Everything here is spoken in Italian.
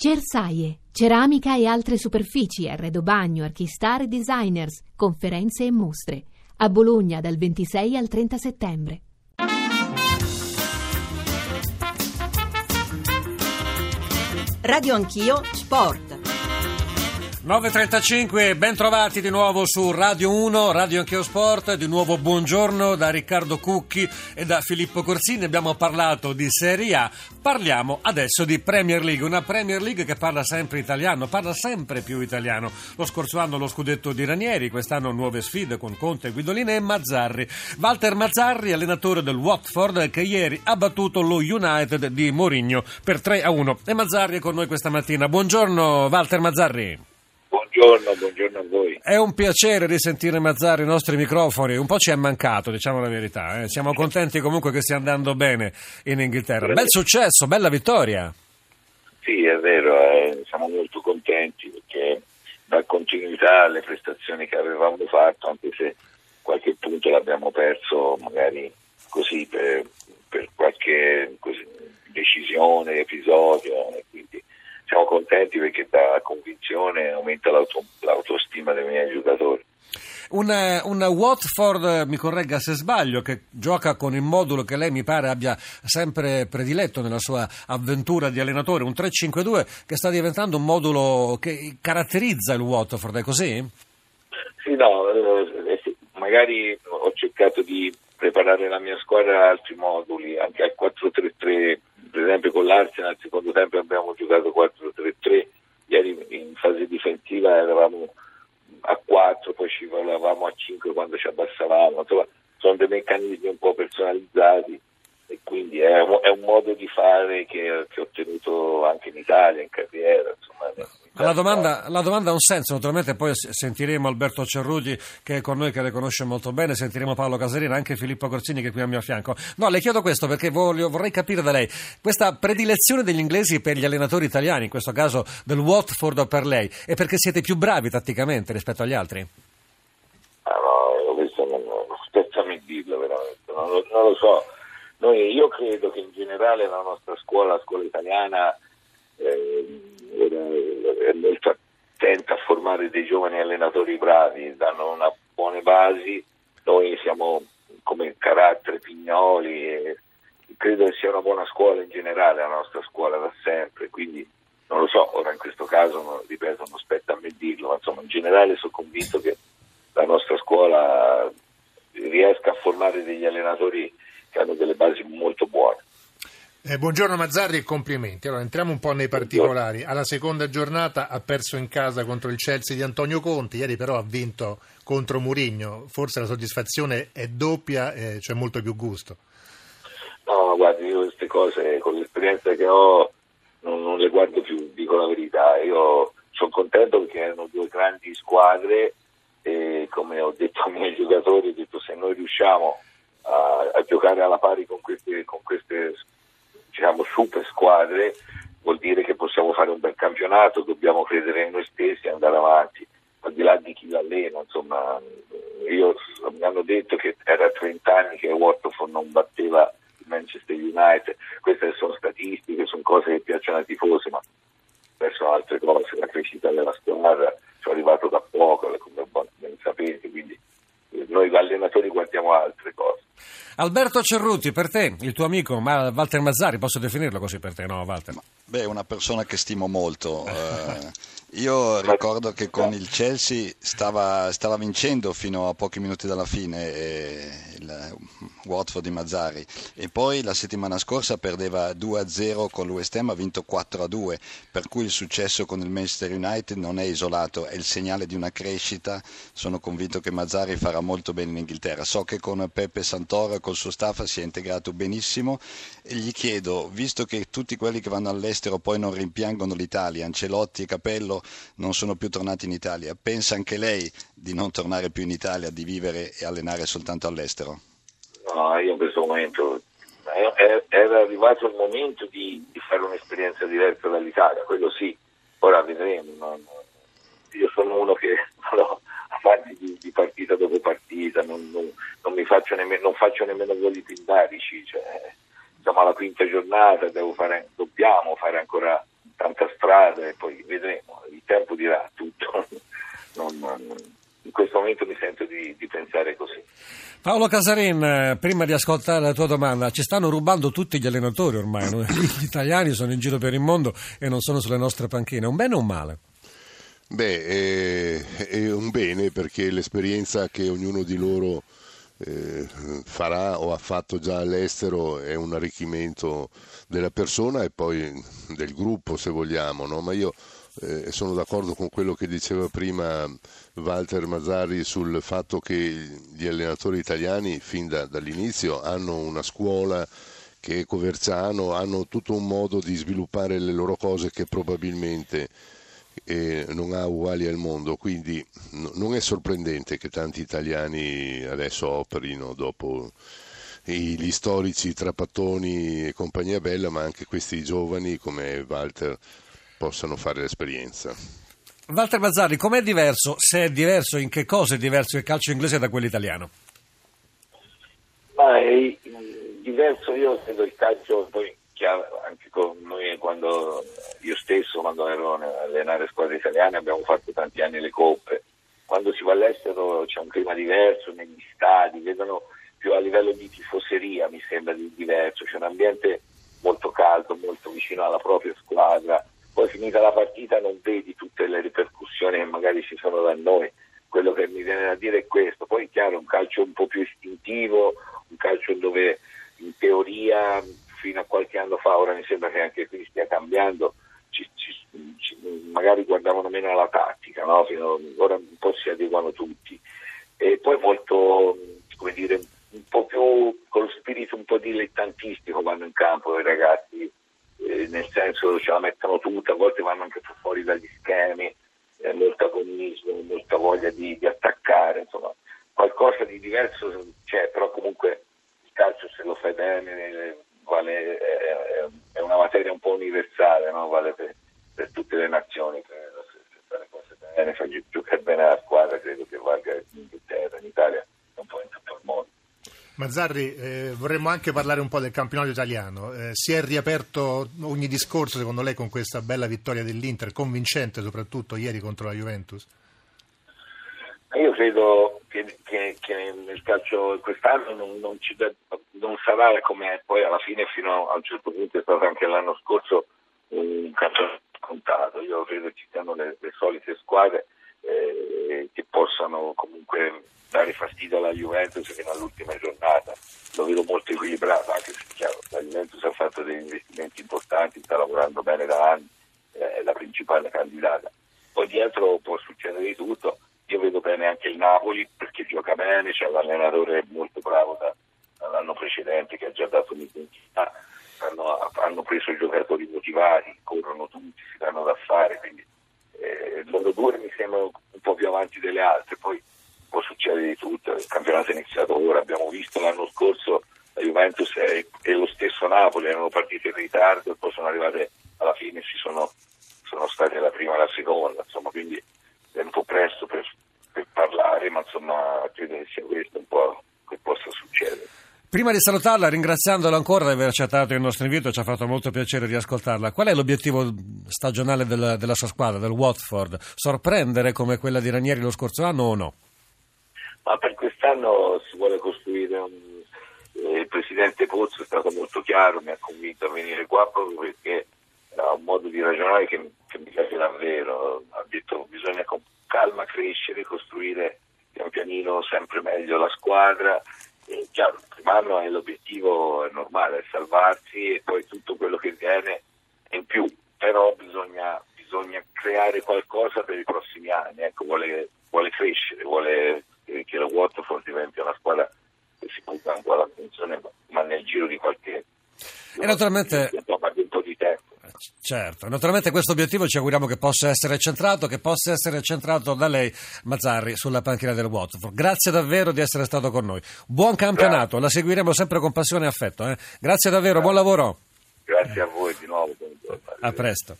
Cersaie, ceramica e altre superfici, arredo bagno, archistar e designers, conferenze e mostre. A Bologna dal 26 al 30 settembre. Radio Anch'io Sport. 9.35, ben trovati di nuovo su Radio 1, Radio Ancheo Sport, di nuovo buongiorno da Riccardo Cucchi e da Filippo Corsini, abbiamo parlato di Serie A, parliamo adesso di Premier League, una Premier League che parla sempre italiano, parla sempre più italiano, lo scorso anno lo scudetto di Ranieri, quest'anno nuove sfide con Conte, Guidolini e Mazzarri, Walter Mazzarri, allenatore del Watford che ieri ha battuto lo United di Mourinho per 3 a 1 e Mazzarri è con noi questa mattina, buongiorno Walter Mazzarri. Buongiorno, buongiorno a voi. È un piacere risentire Mazzari i nostri microfoni, un po' ci è mancato, diciamo la verità. Eh. Siamo contenti comunque che stia andando bene in Inghilterra. Bel successo, bella vittoria. Sì, è vero, eh, siamo molto contenti perché dà continuità alle prestazioni che avevamo fatto, anche se qualche punto l'abbiamo perso magari così per, per qualche così, decisione, episodio. Siamo contenti perché dà convinzione aumenta l'auto, l'autostima dei miei giocatori. Un, un, Watford, mi corregga se sbaglio, che gioca con il modulo che lei mi pare abbia sempre prediletto nella sua avventura di allenatore, un 3-5-2 che sta diventando un modulo che caratterizza il Watford, è così? Sì, no, eh, sì, magari ho cercato di preparare la mia squadra a altri moduli, anche al 4-3-3 per esempio con l'Arsenal al secondo tempo abbiamo giocato 4-3-3, ieri in fase difensiva eravamo a 4, poi ci volevamo a 5 quando ci abbassavamo, insomma sono dei meccanismi un po' personalizzati e quindi è un, è un modo di fare che, che, ho ottenuto anche in Italia, in carriera. Insomma, la, domanda, la domanda, ha un senso, naturalmente poi sentiremo Alberto Cerruti che è con noi, che le conosce molto bene, sentiremo Paolo Caserina, anche Filippo Corsini che è qui al mio fianco. No, le chiedo questo perché voglio, vorrei capire da lei questa predilezione degli inglesi per gli allenatori italiani, in questo caso del Watford per lei, è perché siete più bravi tatticamente rispetto agli altri? Ah, no, questo non, spezzami dirlo veramente, non lo, non lo so noi, io credo che in generale la nostra scuola, la scuola italiana, eh, attenta a formare dei giovani allenatori bravi, danno una buone basi, noi siamo come carattere pignoli e credo che sia una buona scuola in generale la nostra scuola da sempre, quindi non lo so, ora in questo caso, ripeto, non spetta a me dirlo, ma insomma in generale sono convinto che la nostra scuola riesca a formare degli allenatori che hanno delle basi molto buone. Eh, buongiorno Mazzarri e complimenti. Allora, entriamo un po' nei particolari. Alla seconda giornata ha perso in casa contro il Chelsea di Antonio Conti, ieri però ha vinto contro Murigno. Forse la soddisfazione è doppia, eh, c'è molto più gusto. No, guardi, io queste cose con l'esperienza che ho non, non le guardo più, dico la verità. Io sono contento perché erano due grandi squadre e come ho detto ai miei giocatori, ho detto se noi riusciamo a, a giocare alla pari con queste, con queste diciamo, super squadre vuol dire che possiamo fare un bel campionato, dobbiamo credere in noi stessi e andare avanti, al di là di chi l'allena, insomma, io, mi hanno detto che era 30 anni che Watford non batteva il Manchester United, queste sono statistiche, sono cose che piacciono ai tifosi, ma verso altre cose, la crescita della squadra, sono arrivato da poco, come ben sapete, quindi noi allenatori guardiamo altre cose. Alberto Cerruti, per te, il tuo amico ma Walter Mazzari, posso definirlo così per te, no Walter? Beh, una persona che stimo molto. Eh, io ricordo che con il Chelsea stava, stava, vincendo fino a pochi minuti dalla fine eh, il Watford di Mazzari e poi la settimana scorsa perdeva 2-0 con l'West Ham, ha vinto 4-2, per cui il successo con il Manchester United non è isolato, è il segnale di una crescita. Sono convinto che Mazzari farà molto bene in Inghilterra. So che con Peppe Santoro col suo staff si è integrato benissimo e gli chiedo, visto che tutti quelli che vanno all'estero poi non rimpiangono l'Italia, Ancelotti e Capello non sono più tornati in Italia. Pensa anche lei di non tornare più in Italia, di vivere e allenare soltanto all'estero? No, io in questo momento era arrivato il momento di, di fare un'esperienza diversa dall'Italia, quello sì, ora vedremo. Io sono uno che no, avanti di, di, partita dopo partita, non, non, non mi faccio nemmeno, non faccio nemmeno voli pindarici, cioè, siamo alla quinta giornata, fare, dobbiamo fare ancora tanta strada e poi vedremo, il tempo dirà tutto. Non, in questo momento mi sento di, di pensare così. Paolo Casarin, eh, prima di ascoltare la tua domanda, ci stanno rubando tutti gli allenatori ormai, gli italiani sono in giro per il mondo e non sono sulle nostre panchine, un bene o un male? Beh, è, è un bene perché l'esperienza che ognuno di loro eh, farà o ha fatto già all'estero è un arricchimento della persona e poi del gruppo se vogliamo, no? ma io eh, sono d'accordo con quello che diceva prima Walter Mazzari sul fatto che gli allenatori italiani fin da, dall'inizio hanno una scuola che è Coverciano, hanno tutto un modo di sviluppare le loro cose che probabilmente eh, non ha uguali al mondo, quindi no, non è sorprendente che tanti italiani adesso operino dopo gli storici Trapattoni e compagnia bella, ma anche questi giovani come Walter possano fare l'esperienza. Walter Mazzarri, com'è diverso, se è diverso, in che cosa è diverso il calcio inglese da quello italiano? Ma è diverso, io credo il calcio, poi anche con noi quando io stesso quando ero a allenare squadre italiane abbiamo fatto tanti anni le coppe, quando si va all'estero c'è un clima diverso negli stadi, vedono più a livello di tifoseria mi sembra di diverso, c'è un ambiente molto caldo, molto vicino alla propria squadra, poi finita la partita non vedi tutte le ripercussioni che magari ci sono da noi, quello che mi viene da dire è questo, poi è chiaro un calcio un po' più istintivo, un calcio dove in teoria fino a qualche anno fa, ora mi sembra che anche qui stia cambiando, ci, ci, ci, magari guardavano meno alla tattica, no? ora un po' si adeguano tutti. E poi molto, come dire, un po' più con lo spirito un po' dilettantistico vanno in campo i ragazzi, eh, nel senso ce la mettono tutta, a volte vanno anche fuori dagli schemi, eh, molto agonismo, molta voglia di, di attaccare, insomma qualcosa di diverso c'è, però comunque il calcio se lo fai bene vale, è, è, una materia un po' universale, no? vale per, per, tutte le nazioni, credo, se, se fai le cose bene, fai giocare bene la squadra, credo che valga in Inghilterra, in Italia, un po' in tutto il mondo. Mazzarri, eh, vorremmo anche parlare un po' del campionato italiano. Eh, si è riaperto ogni discorso, secondo lei, con questa bella vittoria dell'Inter, convincente soprattutto ieri contro la Juventus? Io credo che, che, che nel calcio quest'anno non, non, ci, non sarà come poi alla fine fino a un certo punto è stato anche l'anno scorso un calcio contato. Io credo ci siano le, le solite squadre eh, che possano comunque dare fastidio alla Juventus fino all'ultima giornata. Lo vedo molto equilibrato, anche se chiaro, la Juventus ha fatto degli investimenti importanti, sta lavorando bene da anni, è la principale candidata. Poi dietro può succedere di tutto. Io vedo bene anche il Napoli perché gioca bene, c'è l'allenatore molto bravo da, dall'anno precedente che ha già dato un'identità, hanno, hanno preso i giocatori motivati, corrono tutti, si danno da fare, quindi eh, loro due mi sembrano un po' più avanti delle altre, poi può succedere di tutto, il campionato è iniziato ora, abbiamo visto l'anno scorso la Juventus e, e lo stesso Napoli erano partiti in ritardo e poi sono arrivate alla fine, si sono, sono state la prima e la seconda, insomma quindi è un po' presto per, per parlare, ma insomma credo che sia questo un po' che possa succedere. Prima di salutarla, ringraziandola ancora di aver accettato il nostro invito, ci ha fatto molto piacere di ascoltarla. Qual è l'obiettivo stagionale della, della sua squadra, del Watford? Sorprendere come quella di Ranieri lo scorso anno o no? Ma per quest'anno si vuole costruire un... Eh, il presidente Pozzo è stato molto chiaro, mi ha convinto a venire qua proprio perché ha un modo di ragionare che, che mi piace davvero. Ha detto che bisogna con calma crescere, costruire pian pianino sempre meglio la squadra eh, chiaro, il primo anno è l'obiettivo è normale, è salvarsi e poi tutto quello che viene è in più, però bisogna, bisogna creare qualcosa per i prossimi anni, ecco, vuole, vuole crescere, vuole che la Waterford diventi una squadra che si punta un po' all'attenzione, ma nel giro di qualche... E naturalmente... Un po' di tempo. Certo, naturalmente questo obiettivo ci auguriamo che possa essere centrato, che possa essere centrato da lei, Mazzarri, sulla panchina del Watford. Grazie davvero di essere stato con noi. Buon campionato, Grazie. la seguiremo sempre con passione e affetto. Eh? Grazie davvero, Grazie. buon lavoro. Grazie a voi di nuovo. A presto.